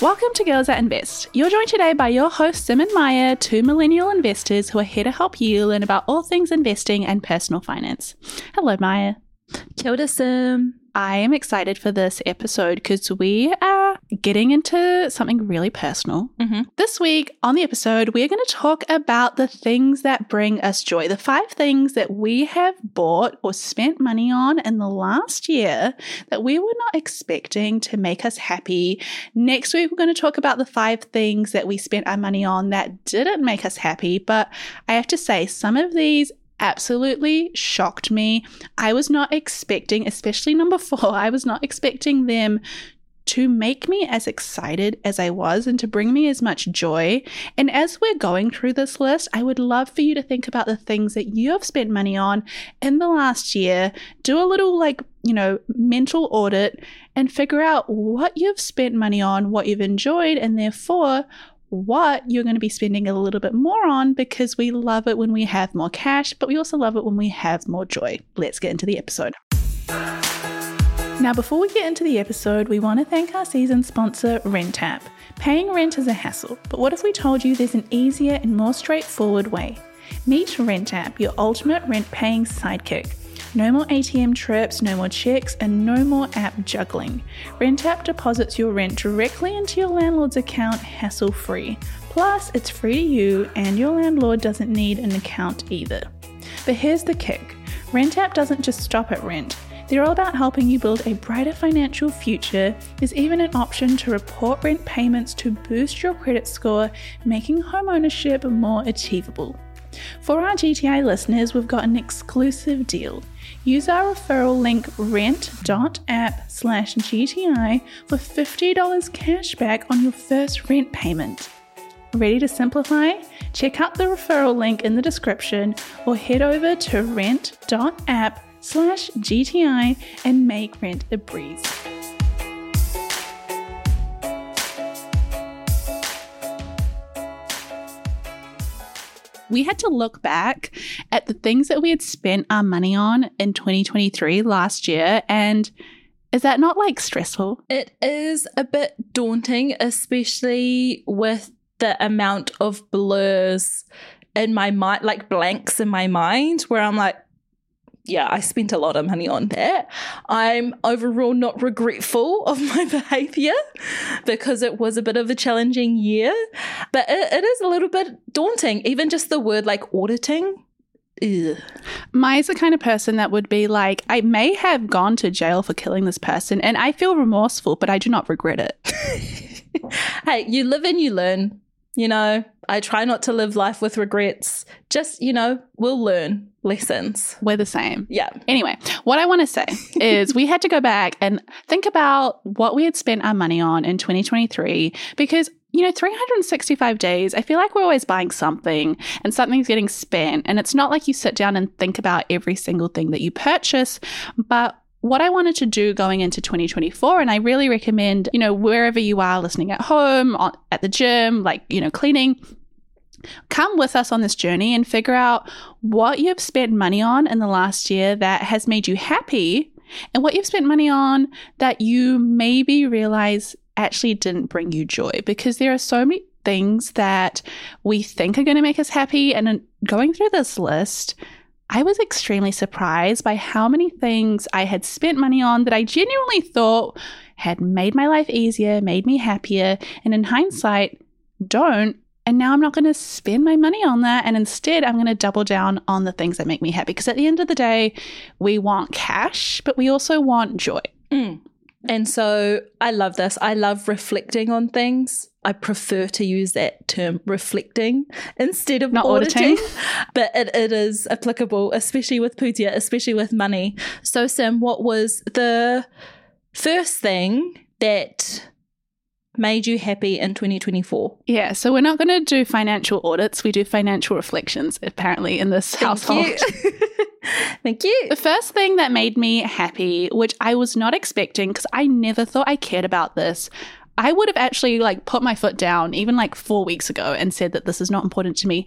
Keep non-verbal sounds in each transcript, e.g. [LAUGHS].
Welcome to Girls That Invest. You're joined today by your hosts, Sim and Maia, two millennial investors who are here to help you learn about all things investing and personal finance. Hello, Maia. Kia Sim. I am excited for this episode because we are getting into something really personal. Mhm. This week on the episode, we are going to talk about the things that bring us joy. The five things that we have bought or spent money on in the last year that we were not expecting to make us happy. Next week, we're going to talk about the five things that we spent our money on that didn't make us happy. But I have to say, some of these absolutely shocked me. I was not expecting, especially number four, [LAUGHS] I was not expecting them to make me as excited as I was and to bring me as much joy. And as we're going through this list, I would love for you to think about the things that you have spent money on in the last year. Do a little, like, you know, mental audit and figure out what you've spent money on, what you've enjoyed, and therefore what you're going to be spending a little bit more on because we love it when we have more cash, but we also love it when we have more joy. Let's get into the episode. Now, before we get into the episode, we want to thank our season sponsor, RentApp. Paying rent is a hassle, but what if we told you there's an easier and more straightforward way? Meet RentApp, your ultimate rent paying sidekick. No more ATM trips, no more checks, and no more app juggling. RentApp deposits your rent directly into your landlord's account hassle free. Plus, it's free to you, and your landlord doesn't need an account either. But here's the kick RentApp doesn't just stop at rent. They're all about helping you build a brighter financial future. There's even an option to report rent payments to boost your credit score, making homeownership more achievable. For our GTI listeners, we've got an exclusive deal. Use our referral link rent.app slash GTI for $50 cash back on your first rent payment. Ready to simplify? Check out the referral link in the description or head over to rent.app slash GTI and make rent a breeze. We had to look back at the things that we had spent our money on in 2023 last year. And is that not like stressful? It is a bit daunting, especially with the amount of blurs in my mind, like blanks in my mind, where I'm like, yeah, I spent a lot of money on that. I'm overall not regretful of [LAUGHS] my behavior because it was a bit of a challenging year, but it, it is a little bit daunting. Even just the word like auditing. Ugh. Maia's the kind of person that would be like, I may have gone to jail for killing this person and I feel remorseful, but I do not regret it. [LAUGHS] hey, you live and you learn. You know, I try not to live life with regrets. Just, you know, we'll learn lessons. We're the same. Yeah. Anyway, what I want to say [LAUGHS] is we had to go back and think about what we had spent our money on in 2023 because you know, 365 days, I feel like we're always buying something and something's getting spent. And it's not like you sit down and think about every single thing that you purchase. But what I wanted to do going into 2024, and I really recommend, you know, wherever you are listening at home, at the gym, like, you know, cleaning, come with us on this journey and figure out what you've spent money on in the last year that has made you happy and what you've spent money on that you maybe realize actually didn't bring you joy because there are so many things that we think are going to make us happy and going through this list I was extremely surprised by how many things I had spent money on that I genuinely thought had made my life easier, made me happier, and in hindsight, don't. And now I'm not going to spend my money on that. And instead, I'm going to double down on the things that make me happy. Because at the end of the day, we want cash, but we also want joy. Mm. And so I love this. I love reflecting on things. I prefer to use that term reflecting instead of Not auditing, auditing. [LAUGHS] but it, it is applicable, especially with Pūtea, especially with money. So, Sim, what was the first thing that made you happy in 2024? Yeah, so we're not going to do financial audits. We do financial reflections, apparently, in this household. Thank you. [LAUGHS] Thank you. The first thing that made me happy, which I was not expecting because I never thought I cared about this, I would have actually like put my foot down even like 4 weeks ago and said that this is not important to me.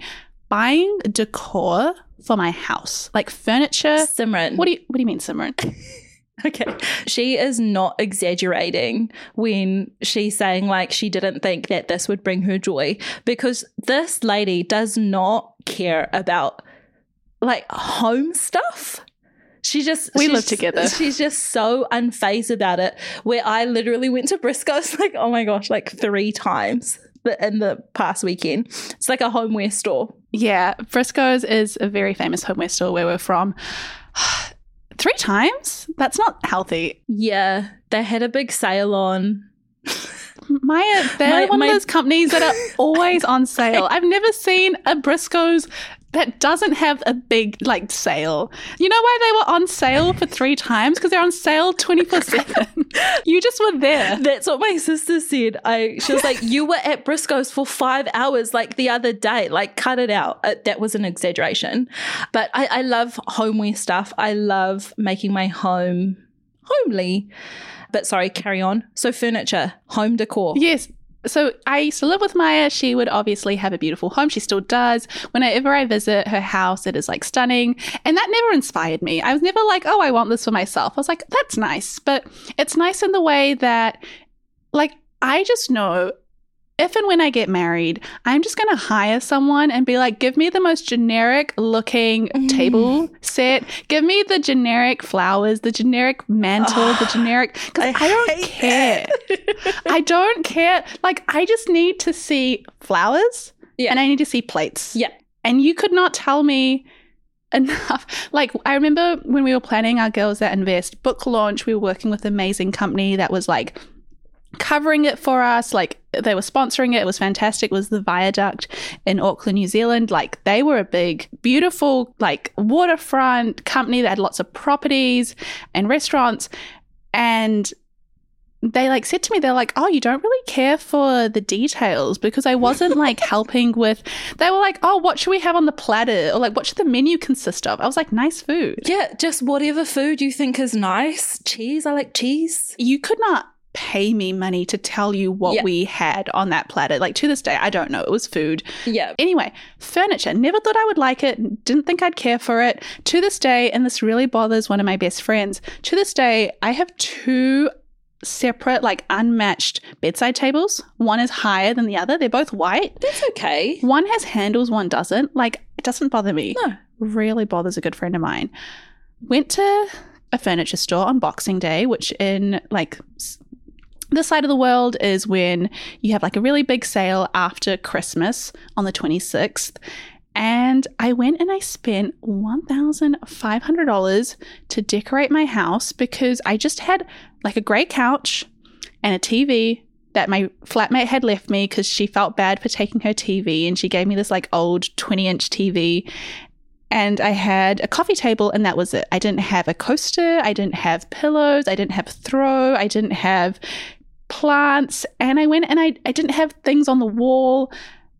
Buying decor for my house, like furniture. Simran. What do you what do you mean, Simran? [LAUGHS] [LAUGHS] Okay. She is not exaggerating when she's saying, like, she didn't think that this would bring her joy because this lady does not care about like home stuff. She just We live together. [LAUGHS] She's just so unfazed about it. Where I literally went to Briscoe's [LAUGHS] like, oh my gosh, like three times in the past weekend. It's like a homeware store. Yeah, Briscoe's is a very famous homeware store where we're from. [SIGHS] Three times? That's not healthy. Yeah, they had a big sale on. Maia, they're My- one my- of those companies that are always on sale. [LAUGHS] I've never seen a Briscoe's that doesn't have a big like sale. You know why they were on sale for three times? Because they're on sale 24 7. [LAUGHS] You just were there. That's what my sister said. I she was like, "You were at Briscoe's for five hours, like the other day. Like, cut it out." Uh, that was an exaggeration, but I, I love homeware stuff. I love making my home homely. But sorry, carry on. So furniture, home decor. Yes. So I used to live with Maia. She would obviously have a beautiful home. She still does. Whenever I visit her house, it is like stunning. And that never inspired me. I was never like, oh, I want this for myself. I was like, that's nice. But it's nice in the way that, like, I just know if and when I get married, I'm just going to hire someone and be like, give me the most generic looking Mm. table set. Give me the generic flowers, the generic mantle, the generic. Because I, don't care. [LAUGHS] I don't care. Like, I just need to see flowers Yeah. and I need to see plates. Yeah. And you could not tell me [LAUGHS] enough. Like, I remember when we were planning our Girls That Invest book launch, we were working with an amazing company that was like covering it for us. Like, they were sponsoring it. It was fantastic. It was the Viaduct in Auckland, New Zealand. Like, they were a big, beautiful, like, waterfront company that had lots of properties and restaurants. And they like said to me, they're like, oh, you don't really care for the details because I wasn't like [LAUGHS] helping with. They were like, oh, what should we have on the platter, or like, what should the menu consist of? I was like, nice food. Yeah, just whatever food you think is nice. Cheese, I like cheese. You could not pay me money to tell you what Yeah. we had on that platter. Like to this day, I don't know. It was food. Yeah. Anyway, furniture. Never thought I would like it. Didn't think I'd care for it. To this day, and this really bothers one of my best friends. To this day, I have two separate, like unmatched bedside tables. One is higher than the other. They're both white. That's okay. One has handles, one doesn't. Like, it doesn't bother me. No. Really bothers a good friend of mine. Went to a furniture store on Boxing Day, which in like this side of the world is when you have like a really big sale after Christmas on the 26th. And I went and I spent $1,500 to decorate my house because I just had like a great couch and a TV that my flatmate had left me because she felt bad for taking her TV and she gave me this like old 20 inch TV. And I had a coffee table and that was it. I didn't have a coaster. I didn't have pillows. I didn't have throw. I didn't have plants. And I went and I, I didn't have things on the wall.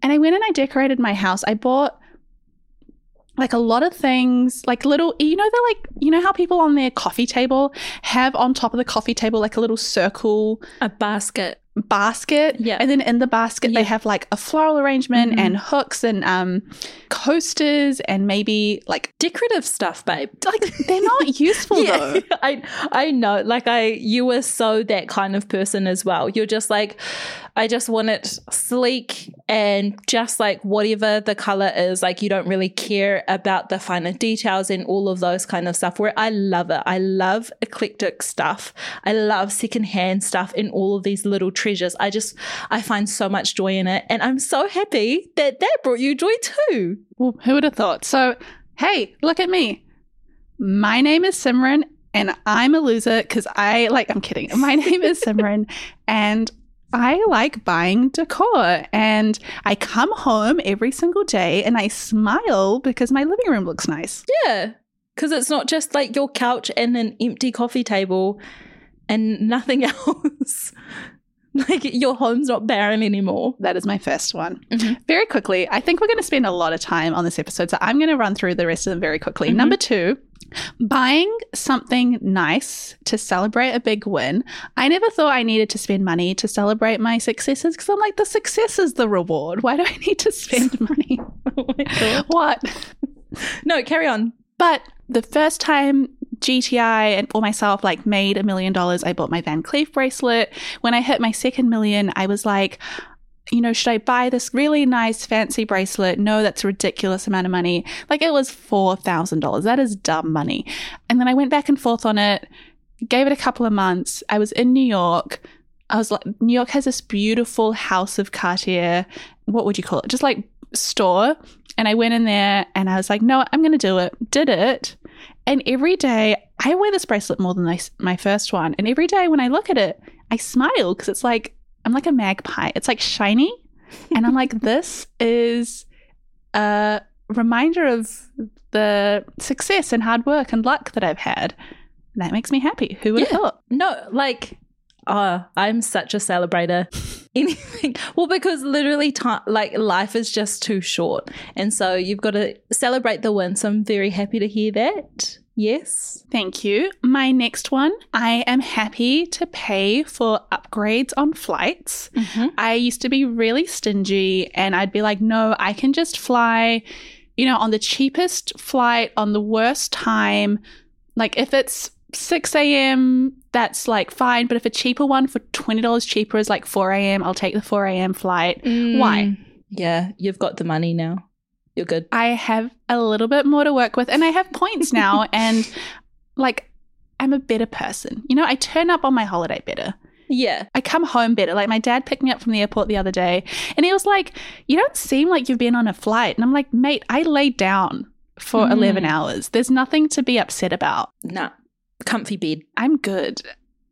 And I went and I decorated my house. I bought like a lot of things, like little, you know, they're like, you know how people on their coffee table have on top of the coffee table like a little circle A basket. Basket. Yeah. And then in the basket, Yeah. they have like a floral arrangement Mhm. and hooks and um, coasters and maybe like, Decorative stuff, babe. like they're not [LAUGHS] useful though. [LAUGHS] I I know. Like I you were so that kind of person as well. You're just like I just want it sleek and just like whatever the color is, like you don't really care about the finer details and all of those kind of stuff. Where I love it. I love eclectic stuff. I love secondhand stuff and all of these little treasures. I just I find so much joy in it. And I'm so happy that that brought you joy too. Well, who would have thought? So, hey, look at me. My name is Simran and I'm a loser because I like, I'm kidding. My [LAUGHS] name is Simran and I like buying decor and I come home every single day and I smile because my living room looks nice. Yeah. Because it's not just like your couch and an empty coffee table and nothing [LAUGHS] else. [LAUGHS] like your home's not barren anymore. That is my first one. Mhm. Very quickly, I think we're going to spend a lot of time on this episode, so I'm going to run through the rest of them very quickly. Mhm. Number two, buying something nice to celebrate a big win. I never thought I needed to spend money to celebrate my successes because I'm like, the success is the reward. Why do I need to spend [LAUGHS] money? Oh what? No, carry on. But the first time GTI and for myself, like made a million dollars. I bought my Van Cleef bracelet. When I hit my second million, I was like, you know, should I buy this really nice fancy bracelet? No, that's a ridiculous amount of money. Like it was $4,000. That is dumb money. And then I went back and forth on it, gave it a couple of months. I was in New York. I was like, New York has this beautiful house of Cartier. What would you call it? Just like store. And I went in there and I was like, no, I'm going to do it. Did it. And every day I wear this bracelet more than my first one. And every day when I look at it, I smile because it's like, I'm like a magpie. It's like shiny. And I'm like, [LAUGHS] this is a reminder of the success and hard work and luck that I've had. That makes me happy. Who would have Yeah. thought? No, like, oh, I'm such a celebrator. [LAUGHS] Anything. Well, because literally, time like life is just too short, and so you've got to celebrate the win. So I'm very happy to hear that. Yes. Thank you. My next one I am happy to pay for upgrades on flights. Mm-hmm. I used to be really stingy and I'd be like, no, I can just fly, you know, on the cheapest flight on the worst time. Like if it's 6 a.m., that's like fine. But if a cheaper one for $20 cheaper is like 4 a.m., I'll take the 4 a.m. flight. Why? Mm. Yeah, you've got the money now. You're good. I have a little bit more to work with and I have points [LAUGHS] now. and like, I'm a better person. You know, I turn up on my holiday better. Yeah. I come home better. Like my dad picked me up from the airport the other day and he was like, You don't seem like you've been on a flight. And I'm like, Mate, I laid down for Mm. 11 hours. There's nothing to be upset about. Nah. Comfy bed. I'm good.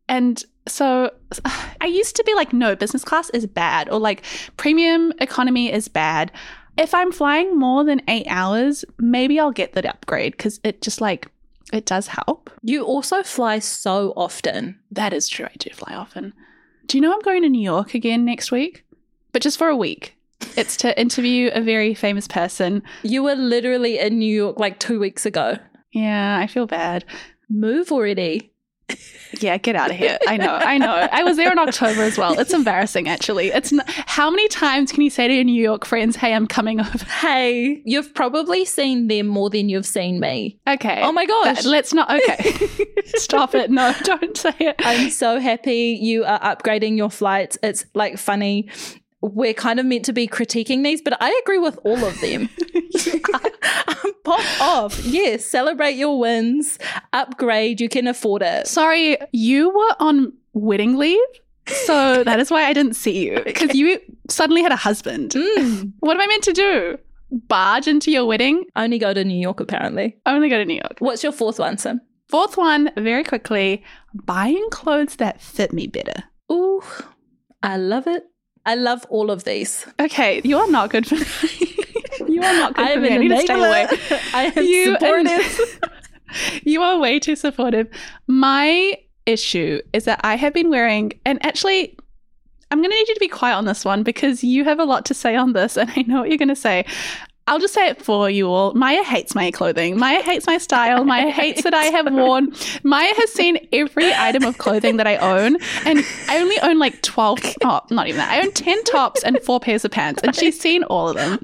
And so [SIGHS] I used to be like, No, business class is bad or like premium economy is bad. If I'm flying more than eight hours, maybe I'll get that upgrade because it just like, it does help. You also fly so often. That is true. I do fly often. Do you know I'm going to New York again next week? But just for a week. It's to interview a very famous person. You were literally in New York like two weeks ago. Yeah, I feel bad. Move already. Yeah, get out of here. I know, I know. I was there in October as well. It's embarrassing, actually. It's n- how many times can you say to your New York friends, "Hey, I'm coming over"? Hey, you've probably seen them more than you've seen me. Okay. Oh my gosh. But let's not. Okay, [LAUGHS] stop it. No, don't say it. I'm so happy you are upgrading your flights. It's like funny. We're kind of meant to be critiquing these, but I agree with all of them. [LAUGHS] [LAUGHS] Pop off. Yes, celebrate your wins, upgrade, you can afford it. Sorry, you were on wedding leave, so [LAUGHS] that is why I didn't see you because you suddenly had a husband. Mm. What am I meant to do? Barge into your wedding? Only go to New York, apparently. Only go to New York. What's your fourth one, Sim? Fourth one, very quickly, buying clothes that fit me better. Ooh, I love it. I love all of these. Okay, you are not good for [LAUGHS] me. You are not good I for me. I need to stay away. [LAUGHS] I am You- supportive. [LAUGHS] you are way too supportive. My issue is that I have been wearing, and actually, I'm going to need you to be quiet on this one because you have a lot to say on this, and I know what you're going to say. I'll just say it for you all. Maia hates my clothing. Maia hates my style. [LAUGHS] Maia hates that I have worn. Maia has seen every item of clothing that I own, and I only own like 12, oh, not even that. I own 10 tops and four pairs of pants, and she's seen all of them.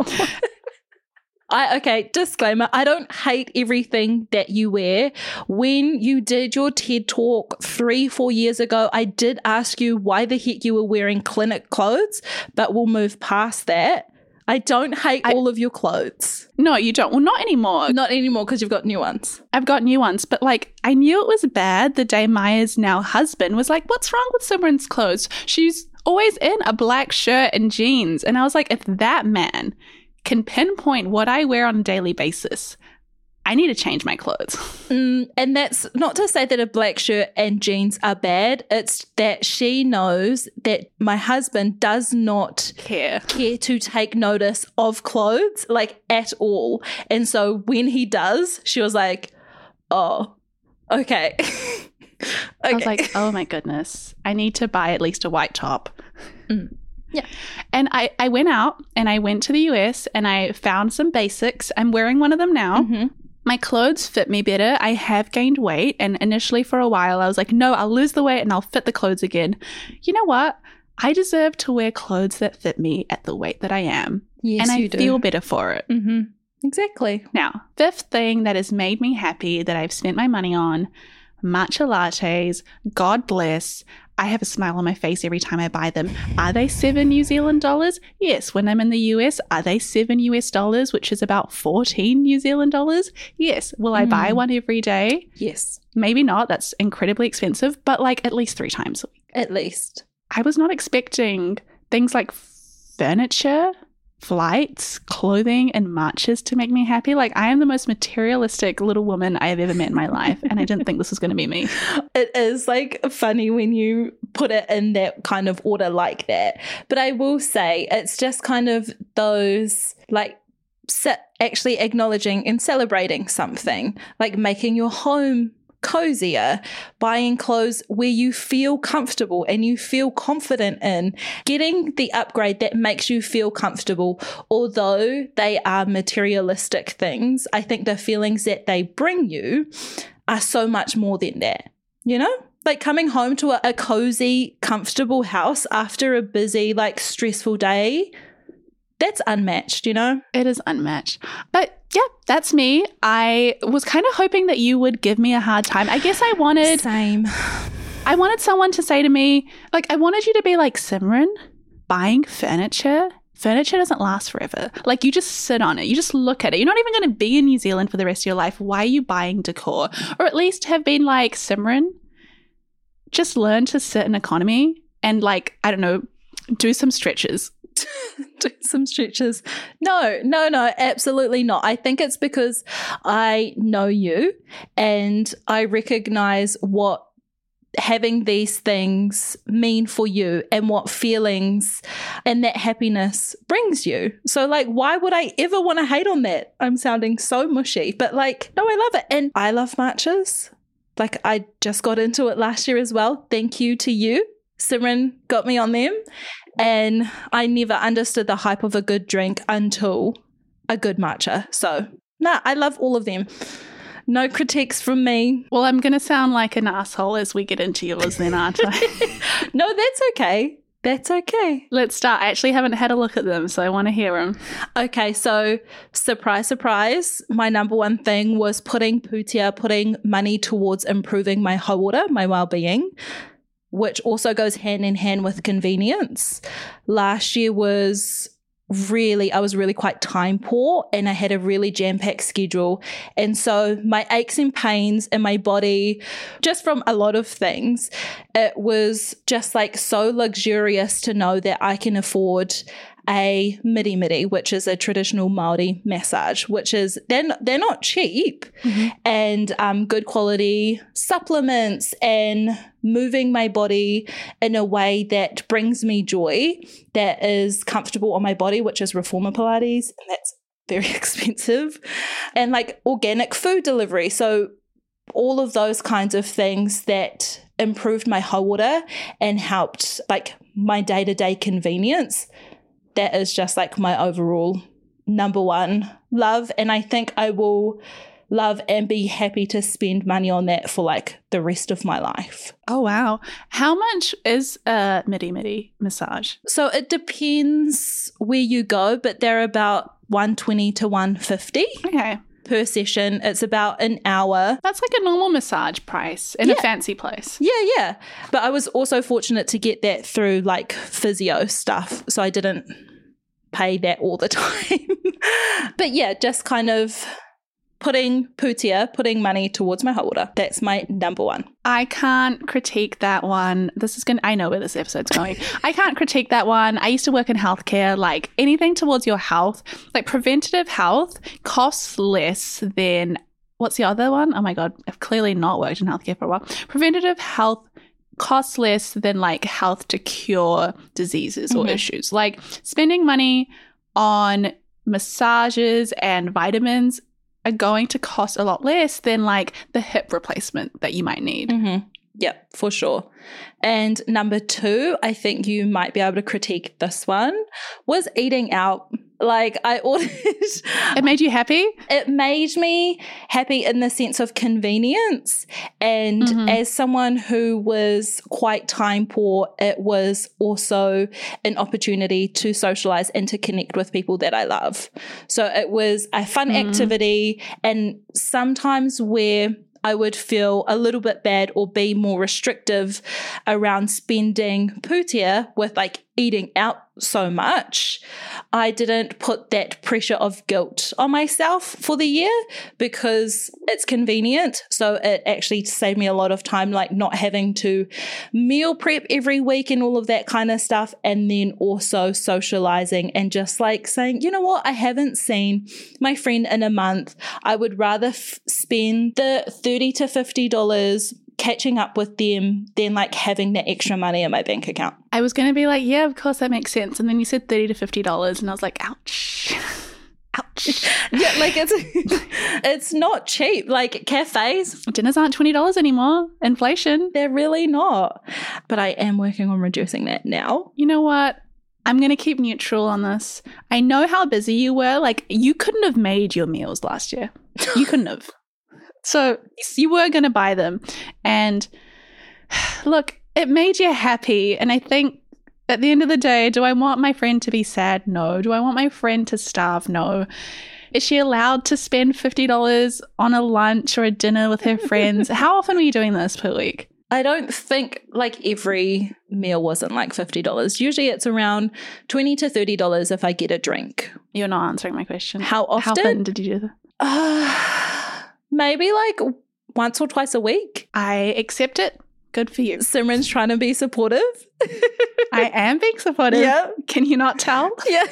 I okay, disclaimer, I don't hate everything that you wear. When you did your TED talk 3 4 years ago, I did ask you why the heck you were wearing clinic clothes, but we'll move past that. I don't hate I- all of your clothes. No, you don't. Well, not anymore. Not anymore because you've got new ones. I've got new ones, but like I knew it was bad the day Maia's now husband was like, What's wrong with Simran's clothes? She's always in a black shirt and jeans. And I was like, If that man can pinpoint what I wear on a daily basis, I need to change my clothes. [LAUGHS] Mm, and that's not to say that a black shirt and jeans are bad. It's that she knows that my husband does not Care. care to take notice of clothes, like at all. And so when he does, she was like, oh, okay. okay. [LAUGHS] I was like, oh my goodness, I need to buy at least a white top. Mm. Yeah. And I, I went out and I went to the US and I found some basics. I'm wearing one of them now. Mhm. My clothes fit me better. I have gained weight. And initially, for a while, I was like, no, I'll lose the weight and I'll fit the clothes again. You know what? I deserve to wear clothes that fit me at the weight that I am. yes, and I you do. feel better for it. hmm Exactly. Now, fifth thing that has made me happy that I've spent my money on matcha lattes. God bless. I have a smile on my face every time I buy them. Are they seven New Zealand dollars? Yes. When I'm in the US, are they seven US dollars, which is about 14 New Zealand dollars? Yes. Will I buy Mm. one every day? Yes. Maybe not. That's incredibly expensive, but like at least three times a week. At least. I was not expecting things like furniture, flights, clothing, and matchas to make me happy. Like, I am the most materialistic little woman I have ever met in my life, and I didn't think this was going to be me. [LAUGHS] It is like funny when you put it in that kind of order like that. But I will say it's just kind of those like actually acknowledging and celebrating something, like making your home cozier, buying clothes where you feel comfortable and you feel confident in, getting the upgrade that makes you feel comfortable. Although they are materialistic things, I think the feelings that they bring you are so much more than that. You know? Like coming home to a, a cozy, comfortable house after a busy, like stressful day, that's unmatched, you know? It is unmatched. But yeah, that's me. I was kind of hoping that you would give me a hard time. I guess I wanted Same. I wanted someone to say to me, like, I wanted you to be like Simran, buying furniture. Furniture doesn't last forever. Like, you just sit on it, you just look at it. You're not even going to be in New Zealand for the rest of your life. Why are you buying decor? Or at least have been like Simran, just learn to sit in economy and, like, I don't know, do some stretches. [LAUGHS] do some stretches. No, no, no, absolutely not. I think it's because I know you and I recognize what having these things mean for you and what feelings and that happiness brings you. So like why would I ever want to hate on that? I'm sounding so mushy, but like no, I love it. And I love matchas. Like I just got into it last year as well. Thank you to you. Simran got me on them and I never understood the hype of a good drink until a good matcha. So, nah, I love all of them. No critiques from me. Well, I'm going to sound like an asshole as we get into yours, then, aren't I? [LAUGHS] No, that's okay. That's okay. Let's start. I actually haven't had a look at them, so I want to hear them. Okay, so surprise, surprise. My number one thing was putting pūtea, putting money towards improving my hauora, my well being, which also goes hand in hand with convenience. Last year was really, I was really quite time poor and I had a really jam packed schedule. And so my aches and pains in my body, just from a lot of things, it was just like so luxurious to know that I can afford a mirimiri, which is a traditional Maori massage, which is they're not, they're not cheap, and um, good quality supplements and moving my body in a way that brings me joy, that is comfortable on my body, which is reformer Pilates, and that's very [LAUGHS] expensive, and like organic food delivery. So all of those kinds of things that improved my hauora and helped like my day-to-day convenience that is just like my overall number one love and i think i will love and be happy to spend money on that for like the rest of my life Oh, wow. How much is a mirimiri massage? so it depends where you go but they're about 120 to 150 Okay. per session it's about an hour That's like a normal massage price in a fancy place. Yeah, yeah. But I was also fortunate to get that through like physio stuff. So I didn't pay that all the [LAUGHS] time. but yeah, just kind of putting pūtea, putting money towards my hauora. That's my number one. I can't critique that one. This is going to, I know where this episode's going. I can't critique that one. I used to work in healthcare. Like anything towards your health, like preventative health costs less than what's the other one? Oh my God, I've clearly not worked in healthcare for a while. Preventative health costs less than like health to cure diseases or Mhm. issues. Like spending money on massages and vitamins are going to cost a lot less than like the hip replacement that you might need. Mm-hmm. Yep, for sure. And number two, I think you might be able to critique this one, was eating out Like I ordered [LAUGHS] It made you happy? it made me happy in the sense of convenience. And Mhm. as someone who was quite time poor, it was also an opportunity to socialize and to connect with people that I love. So it was a fun Mhm. activity. And sometimes where I would feel a little bit bad or be more restrictive around spending pūtea with like eating out so much. I didn't put that pressure of guilt on myself for the year because it's convenient. So it actually saved me a lot of time, like not having to meal prep every week and all of that kind of stuff. And then also socializing and just like saying, you know what, I haven't seen my friend in a month. I would rather f- spend the 30 to $50 catching up with them than like having that extra money in my bank account. I was going to be like, yeah, of course that makes sense. And then you said 30 to $50 and I was like, ouch. [LAUGHS] Ouch. [LAUGHS] Yeah, like it's [LAUGHS] it's not cheap. Like cafes, Dinners aren't $20 anymore. Inflation. they're really not. But I am working on reducing that now. You know what? I'm going to keep neutral on this. I know how busy you were. Like, you couldn't have made your meals last year. You couldn't have. So, you were going to buy them. And [SIGHS] look, it made you happy. And I think at the end of the day, do I want my friend to be sad? No. Do I want my friend to starve? No. Is she allowed to spend $50 on a lunch or a dinner with her friends? [LAUGHS] How often were you doing this per week? I don't think like every meal wasn't like $50. Usually it's around 20 to $30 if I get a drink. You're not answering my question. How How often? often did you do that? Uh, [SIGHS] [SIGHS] maybe like once or twice a week. I accept it. Good for you. Simran's trying to be supportive. I am being supportive. Yeah. Can you not tell? Yeah.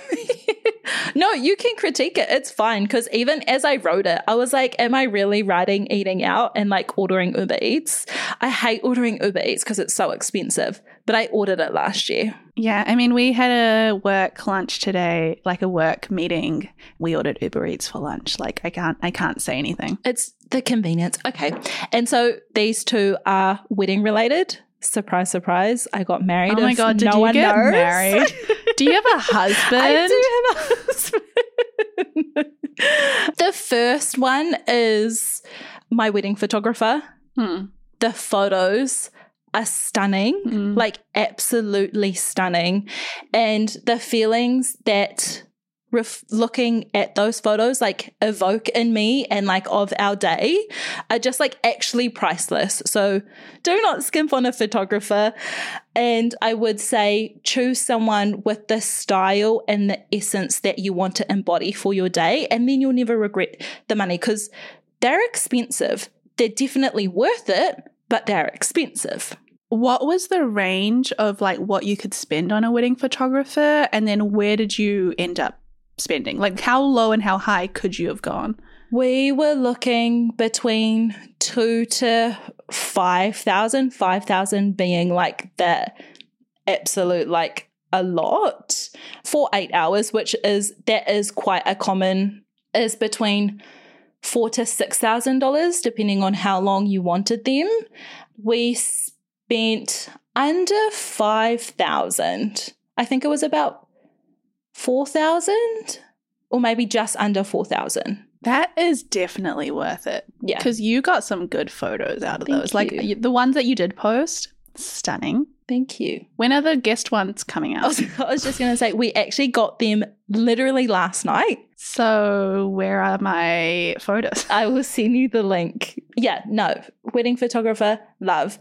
[LAUGHS] no, you can critique it. It's fine. Because even as I wrote it, I was like, am I really writing eating out and like ordering Uber Eats? I hate ordering Uber Eats because it's so expensive, but I ordered it last year. Yeah, I mean, we had a work lunch today, like a work meeting. We ordered Uber Eats for lunch. Like, I can't, I can't say anything. It's the convenience. Okay. And so these two are wedding related. Surprise, surprise. I got married. Oh my god, did no you one get knows. married? Do you have a [LAUGHS] husband? I do have a husband. [LAUGHS] the first one is my wedding photographer. Hmm. The photos are stunning, Mm. like absolutely stunning. And the feelings that ref- looking at those photos like evoke in me and like of our day are just like actually priceless. So do not skimp on a photographer. And I would say choose someone with the style and the essence that you want to embody for your day. And then you'll never regret the money because they're expensive. They're definitely worth it, but they're expensive. What was the range of like what you could spend on a wedding photographer, and then where did you end up spending? Like, how low and how high could you have gone? We were looking between two to five thousand, five thousand being like the absolute like a lot for eight hours, which is that is quite a common is between four to six thousand dollars, depending on how long you wanted them. We spent under five thousand. I think it was about four thousand, or maybe just under four thousand. That is definitely worth it Yeah. because you got some good photos out of Thank those. Like you. the ones that you did post, stunning. Thank you. When are the guest ones coming I out? was, I was just going to say, we actually got them literally last night. So, where are my photos? I will send you the link. Yeah, no. Wedding photographer, love.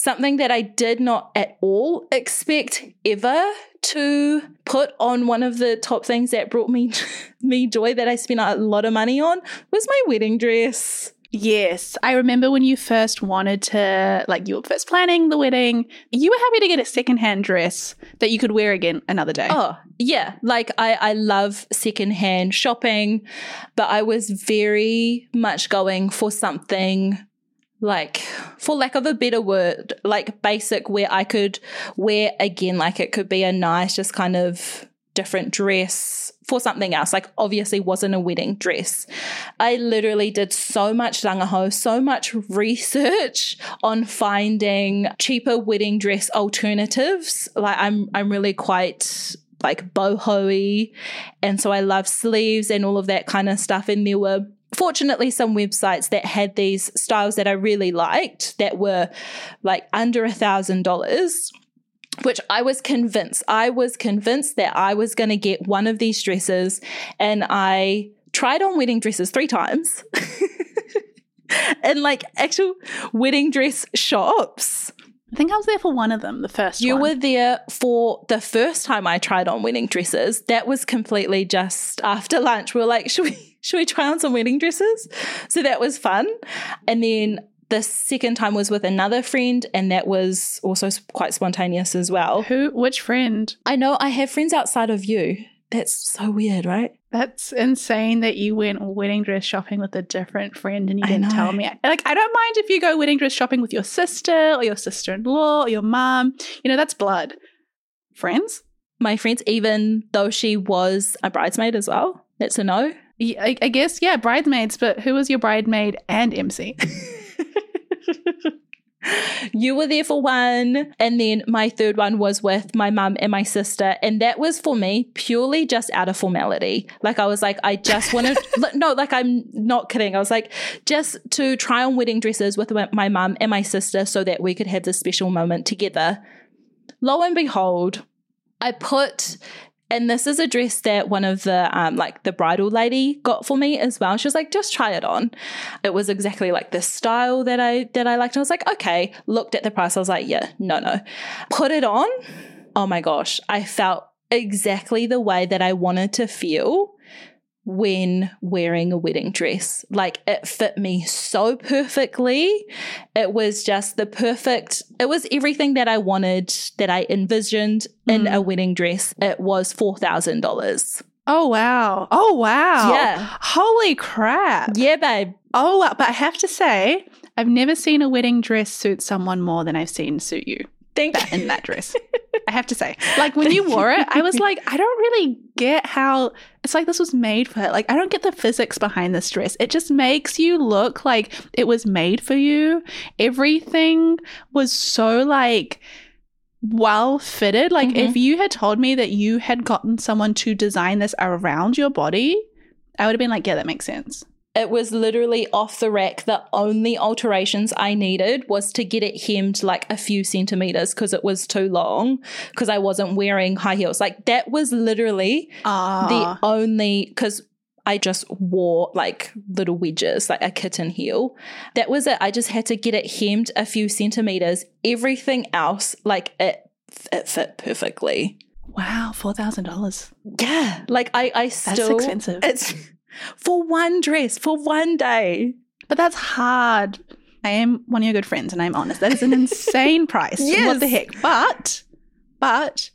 something that I did not at all expect ever to put on one of the top things that brought me [LAUGHS] me joy that I spent a lot of money on was my wedding dress. Yes, I remember when you first wanted to, like, you were first planning the wedding, you were happy to get a secondhand dress that you could wear again another day. Oh, yeah. Like, I, I love secondhand shopping, but I was very much going for something like for lack of a better word like basic where i could wear again like it could be a nice just kind of different dress for something else. Like obviously wasn't a wedding dress. I literally did so much rangahau so much research on finding cheaper wedding dress alternatives. Like i'm i'm really quite like boho and so i love sleeves and all of that kind of stuff. And there were fortunately some websites that had these styles that I really liked that were like under a thousand dollars which I was convinced I was convinced that I was going to get one of these dresses and I tried on wedding dresses 3 times [LAUGHS] in like actual wedding dress shops I think I was there for one of them, the first you one. were there for the first time I tried on wedding dresses. That was completely just after lunch. We were like, should we should we try on some wedding dresses? So that was fun. And then the second time was with another friend, and that was also quite spontaneous as well. Who? Which friend? I know I have friends outside of you. That's so weird, right? That's insane that you went wedding dress shopping with a different friend and you didn't tell me. Like, I don't mind if you go wedding dress shopping with your sister or your sister in law or your mom. You know, that's blood. Friends? My friends, even though she was a bridesmaid as well, that's a no. I, I guess, yeah, bridesmaids, but who was your bridesmaid and MC? [LAUGHS] you were there for one. And then my third one was with my mum and my sister. And that was for me purely just out of formality. Like I was like, I just wanted, [LAUGHS] no, like I'm not kidding. I was like, just to try on wedding dresses with my mum and my sister so that we could have this special moment together. Lo and behold, I put and this is a dress that one of the um, like the bridal lady got for me as well. She was like, just try it on. It was exactly like the style that I that I liked. And I was like, okay. Looked at the price. I was like, yeah, no, no. Put it on. Oh my gosh. I felt exactly the way that I wanted to feel when wearing a wedding dress. Like it fit me so perfectly. It was just the perfect, it was everything that I wanted, that I envisioned in mm. a wedding dress. It was $4,000. Oh, wow. Oh, wow. Yeah. Holy crap. Yeah, babe. Oh. But I have to say, I've never seen a wedding dress suit someone more than I've seen suit you. Thank that, in that dress. [LAUGHS] I have to say, like when you wore it, I was like, I don't really get how it's like this was made for it. Like I don't get the physics behind this dress. It just makes you look like it was made for you. Everything was so like well fitted. Like mm-hmm. if you had told me that you had gotten someone to design this around your body, I would have been like, yeah, that makes sense. It was literally off the rack. The only alterations I needed was to get it hemmed like a few centimeters because it was too long because I wasn't wearing high heels. Like that was literally the ah. only because I just wore like little wedges, like a kitten heel. That was it. I just had to get it hemmed a few centimeters. Everything else, like it, it fit perfectly. Wow, four thousand dollars. Yeah, like I, I still. That's expensive. It's for one dress, for one day. But that's hard. I am one of your good friends and I'm honest. That is an insane [LAUGHS] price. Yes. What the heck? But, but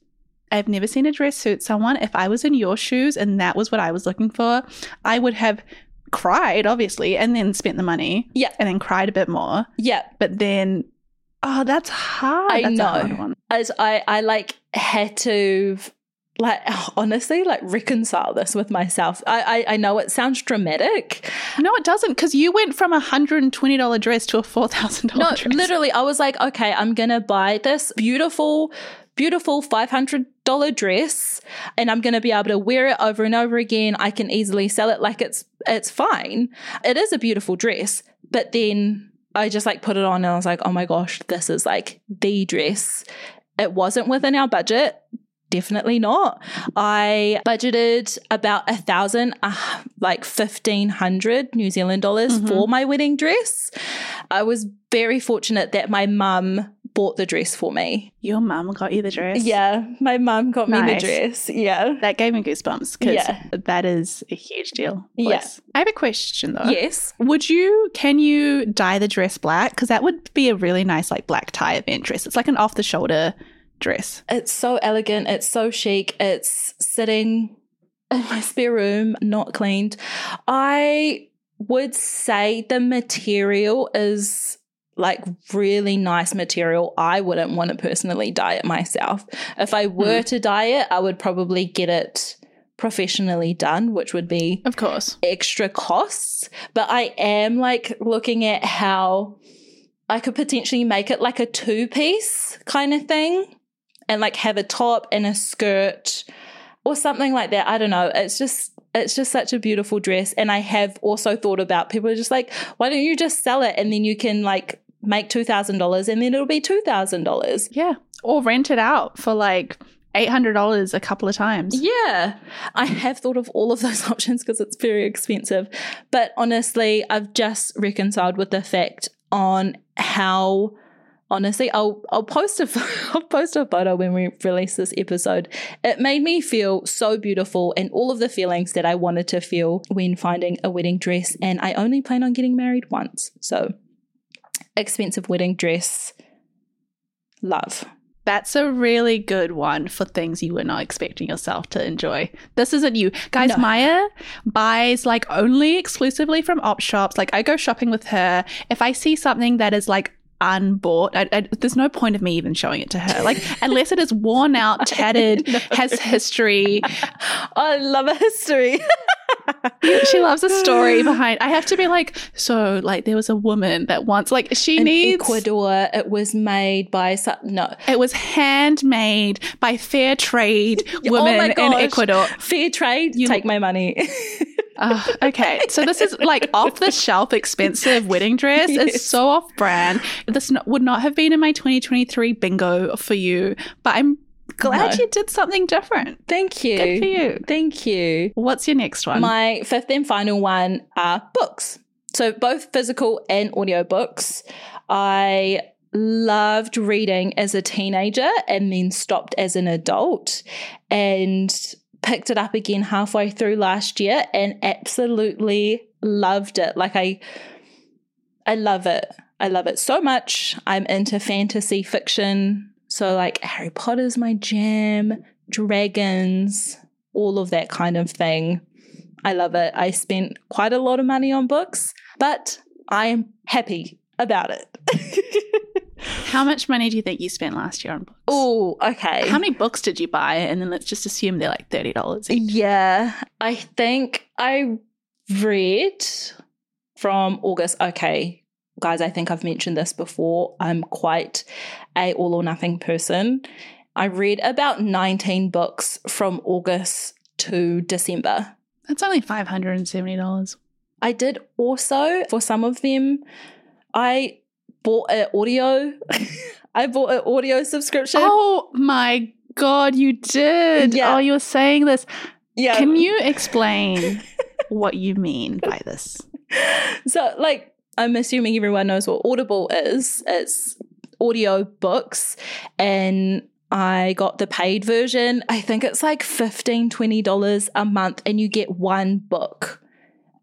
I've never seen a dress suit someone. If I was in your shoes and that was what I was looking for, I would have cried, obviously, and then spent the money. Yeah. And then cried a bit more. Yeah. But then, oh, that's hard. I that's know. As I, I like had to like [LAUGHS] honestly like reconcile this with myself I, I, I know it sounds dramatic no it doesn't because you went from a $120 dress to a $4000 no dress. literally i was like okay i'm gonna buy this beautiful beautiful $500 dress and I'm to be able to wear it over and over again. I can easily sell it like it's it's fine. It is a beautiful dress, but then I just like put it on and I was like, "Oh my gosh, this is like the dress." It wasn't within our budget. Definitely not. I budgeted about a thousand, uh, like fifteen hundred New Zealand dollars Mhm. for my wedding dress. I was very fortunate that my mum bought the dress for me. Your mum got you the dress. Yeah, my mum got me the dress. Yeah. That gave me goosebumps because Yeah. that is a huge deal. Yeah. I have a question though. Yes. Would you, can you dye the dress black? Because that would be a really nice, like, black tie event dress. It's like an off the shoulder dress. It's so elegant. It's so chic. It's sitting in my spare room, not cleaned. I would say the material is like really nice material. I wouldn't want to personally dye it myself. If I hmm. were to dye it, I would probably get it professionally done, which would be Of course. extra costs, but I am like looking at how I could potentially make it like a two piece kind of thing and like have a top and a skirt or something like that. I don't know. It's just it's just such a beautiful dress and I have also thought about people are just like why don't you just sell it and then you can like make $2000 and then it'll be $2000. Yeah. Or rent it out for like $800 a couple of times. Yeah, I have thought of all of those [LAUGHS] options because it's very expensive. But honestly, I've just reconciled with the fact on how honestly I'll I'll post a [LAUGHS] I'll post a photo when we release this episode. It made me feel so beautiful and all of the feelings that I wanted to feel when finding a wedding dress and I only plan on getting married once. So expensive wedding dress love. That's a really good one for things you were not expecting yourself to enjoy. This isn't you. Guys, No. Maia buys like only exclusively from op shops. Like I go shopping with her. If I see something that is like unbought, I, I, there's no point of me even showing it to her. Like unless it is worn out, tattered, [LAUGHS] has history. I love a history. [LAUGHS] She loves a story [LAUGHS] behind. I have to be like, so like there was a woman that once like she in needs Ecuador. It was made by some, no It was handmade by fair trade [LAUGHS] Oh women my in. Ecuador. fair trade. You- take my money. [LAUGHS] Uh, okay, so this is like off the shelf, expensive wedding dress. Yes. It's so off brand. This would not have been in my 2023 bingo for you, but I'm glad No. you did something different. Thank you. Good for you. Thank you. What's your next one? My fifth and final one are books. So both physical and audio books. I loved reading as a teenager and then stopped as an adult and picked it up again halfway through last year and absolutely loved it. Like I I love it. I love it so much. I'm into fantasy fiction. So like Harry Potter's my jam, dragons, all of that kind of thing. I love it. I spent quite a lot of money on books, but I am happy about it. [LAUGHS] How much money do you think you spent last year on books? oh, okay. How many books did you buy? And then let's just assume they're like $30 each. Yeah, I think I read from August. Okay, guys, I think I've mentioned this before. I'm quite a all or nothing person. I read about 19 books from August to December. That's only $570. I did also for some of them, I bought an audio. [LAUGHS] I bought an audio subscription. Oh my God, you did. Yeah. Oh, you're saying this. yeah. Can you explain [LAUGHS] what you mean by this? so, like, I'm assuming everyone knows what Audible is. It's audio books, and I got the paid version. I think it's like $15, $20 a month, and you get one book.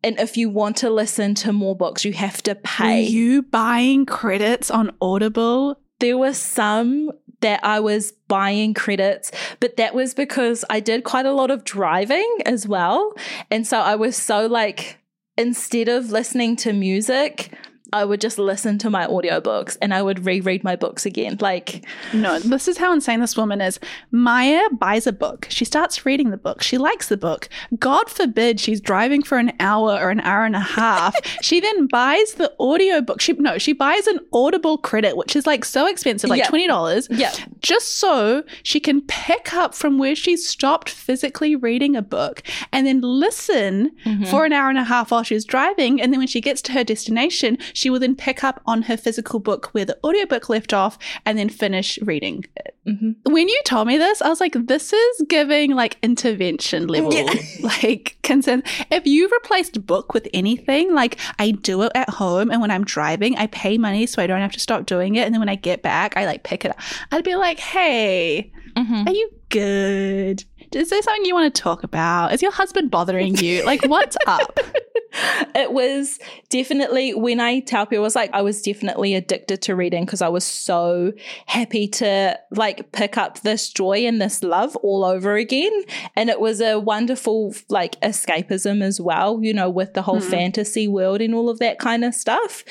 And if you want to listen to more books, you have to Were pay. you buying credits on Audible? there were some that I was buying credits, but that was because I did quite a lot of driving as well. And so I was so like, instead of listening to music, I would just listen to my audiobooks and I would reread my books again. Like, No, this is how insane this woman is. Maia buys a book. She starts reading the book. She likes the book. God forbid she's driving for an hour or an hour and a half. [LAUGHS] she then buys the audiobook. She no, she buys an Audible credit, which is like so expensive, like Yeah. $20. yeah, just so she can pick up from where she stopped physically reading a book and then listen Mhm. for an hour and a half while she's driving. And then when she gets to her destination, she will then pick up on her physical book where the audiobook left off and then finish reading it. Mhm. When you told me this, I was like, this is giving like intervention level, Yeah. [LAUGHS] like concern. If you replaced book with anything, like I do it at home and when I'm driving, I pay money so I don't have to stop doing it. And then when I get back, I like pick it up. I'd be like, hey, Mhm. are you good? Is there something you want to talk about? Is your husband bothering you? Like, what's up? [LAUGHS] [LAUGHS] it was definitely when I tell people, I was like I was definitely addicted to reading because I was so happy to like pick up this joy and this love all over again. And it was a wonderful like escapism as well, you know, with the whole Mhm. fantasy world and all of that kind of stuff.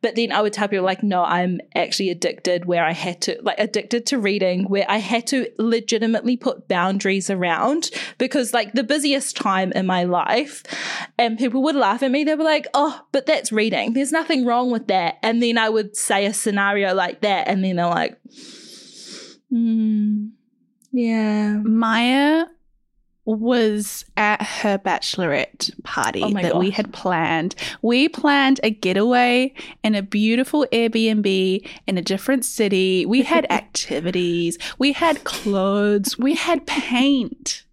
But then I would tell people, like, no, I'm actually addicted where I had to, like, addicted to reading, where I had to legitimately put boundaries around because, like, the busiest time in my life, and people would laugh at me, they were like, oh, but that's reading. There's nothing wrong with that. And then I would say a scenario like that, and then they're like, hmm, yeah. Maia was at her bachelorette party Oh that we had planned. We planned a getaway in a beautiful Airbnb in a different city. We had [LAUGHS] activities, we had clothes, we had paint.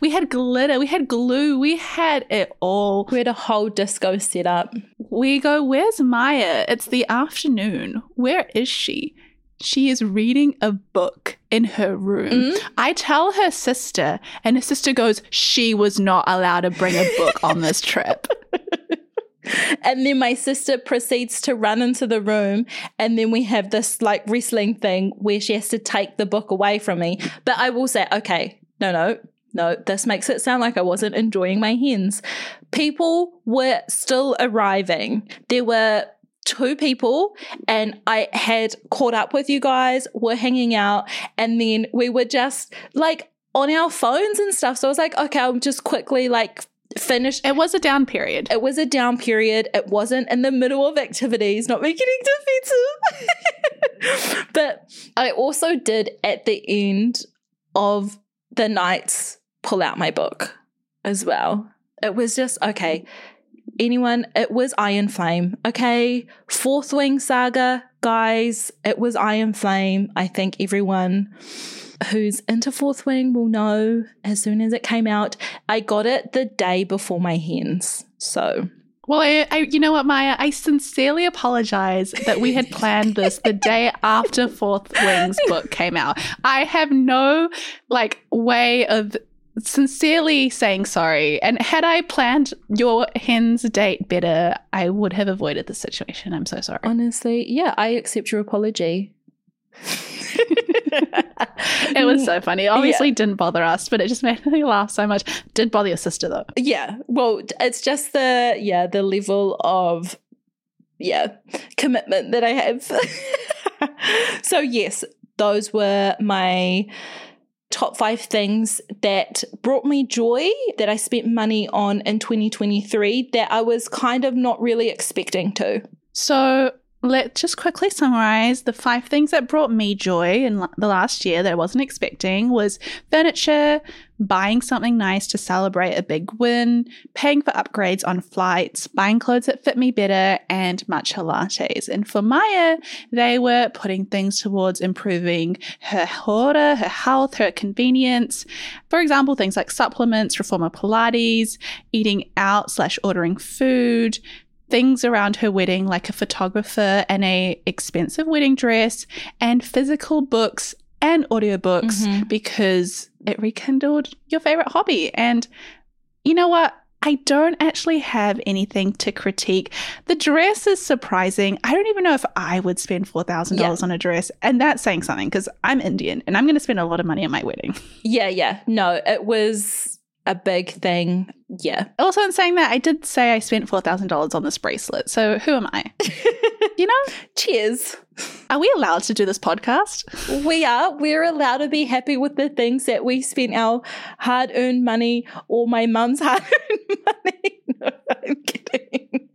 We had glitter, we had glue, we had it all. We had a whole disco set up. We go, Where's Maia? It's the afternoon. Where is she? She is reading a book in her room. Mm. I tell her sister, and her sister goes, She was not allowed to bring a book on this trip. [LAUGHS] And then my sister proceeds to run into the room, and then we have this like wrestling thing where she has to take the book away from me. But I will say, okay, no, no, no, this makes it sound like I wasn't enjoying my hens. People were still arriving. There were two people, and I had caught up with you guys, we're hanging out, and then we were just like on our phones and stuff. So I was like, okay, I'll just quickly like finish It was a down period. it was a down period. It wasn't in the middle of activities, not making it defensive. [LAUGHS] but I also did at the end of the nights pull out my book as well. It was just okay. Anyone, it was Iron Flame. Okay. Fourth Wing Saga, guys, it was Iron Flame. I think everyone who's into Fourth Wing will know as soon as it came out. I got it the day before my hens. So Well, I, I, you know what, Maia? I sincerely apologize that we had planned this the day after Fourth Wings [LAUGHS] book came out. I have no like way of sincerely saying sorry. And had I planned your hen's date better, I would have avoided the situation. I'm so sorry. honestly, yeah, I accept your apology. [LAUGHS] it was so funny. Obviously didn't bother us, but it just made [LAUGHS] me laugh so much. Did bother your sister though. Yeah. Well, it's just the yeah, the level of yeah, commitment that I have. [LAUGHS] so yes, those were my top 5 things that brought me joy that I spent money on in 2023 that I was kind of not really expecting to. So let's just quickly summarize the five things that brought me joy in the last year that I wasn't expecting was furniture, buying something nice to celebrate a big win, paying for upgrades on flights, buying clothes that fit me better, and matcha lattes. And for Maia, they were putting things towards improving her hauora, her health, her convenience. For example, things like supplements, reformer Pilates, eating out slash ordering food, things around her wedding like a photographer and a expensive wedding dress and physical books and audiobooks Mhm. because it rekindled your favorite hobby and you know what I don't actually have anything to critique. The dress is surprising. I don't even know if I would spend $4,000 Yeah. on a dress. And that's saying something because I'm Indian and I'm going to spend a lot of money on my wedding. Yeah, yeah. No, it was a big thing. Yeah. Also, in saying that, I did say I spent $4,000 on this bracelet. So who am I? [LAUGHS] you know, Cheers. are we allowed to do this podcast? We are. We're allowed to be happy with the things that we spent our hard earned money or my mum's [LAUGHS] hard earned money. [LAUGHS] No, I'm kidding.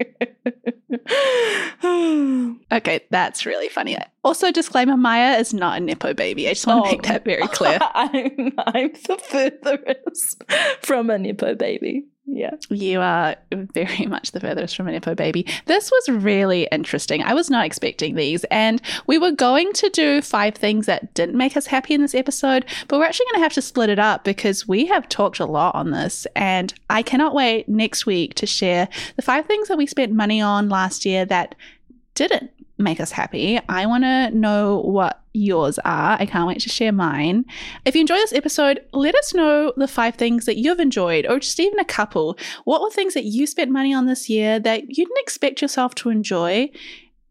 [SIGHS] Okay, that's really funny. Also, disclaimer Maia is not a Nepo baby. I just want to Oh. make that very clear. [LAUGHS] I'm, I'm the furthest from a Nepo baby. Yeah. You are very [LAUGHS] much the furthest from an Nepo baby. This was really interesting. I was not expecting these. And we were going to do five things that didn't make us happy in this episode, but we're actually going to have to split it up because we have talked a lot on this. And I cannot wait next week to share the five things that we spent money on last year that didn't make us happy. I want to know what yours are. I can't wait to share mine. If you enjoy this episode, let us know the five things that you've enjoyed, or just even a couple. What were things that you spent money on this year that you didn't expect yourself to enjoy?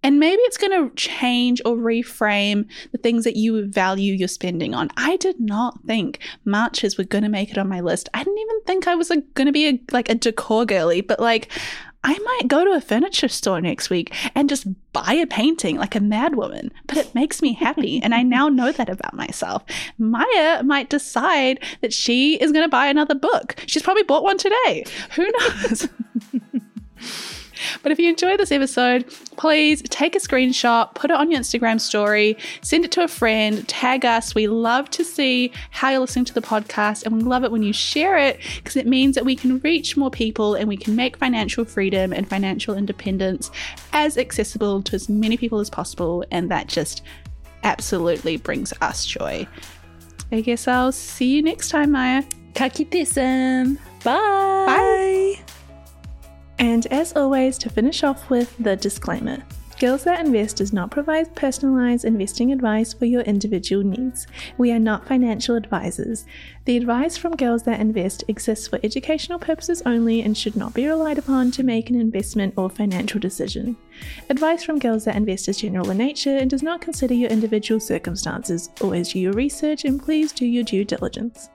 And maybe it's going to change or reframe the things that you value your spending on. I did not think matchas were going to make it on my list. I didn't even think I was going to be a, like a decor girly, but like I might go to a furniture store next week and just buy a painting like a madwoman, but it makes me happy. and I now know that about myself. Maia might decide that she is going to buy another book. She's probably bought one today. Who knows? [LAUGHS] But if you enjoyed this episode, please take a screenshot, put it on your Instagram story, send it to a friend, tag us. We love to see how you're listening to the podcast, and we love it when you share it because it means that we can reach more people and we can make financial freedom and financial independence as accessible to as many people as possible. And that just absolutely brings us joy. I guess I'll see you next time, Maia. Ka kite Sim. Bye. Bye. And as always, to finish off with the disclaimer Girls That Invest does not provide personalized investing advice for your individual needs. We are not financial advisors. The advice from Girls That Invest exists for educational purposes only and should not be relied upon to make an investment or financial decision. Advice from Girls That Invest is general in nature and does not consider your individual circumstances. Always do your research and please do your due diligence.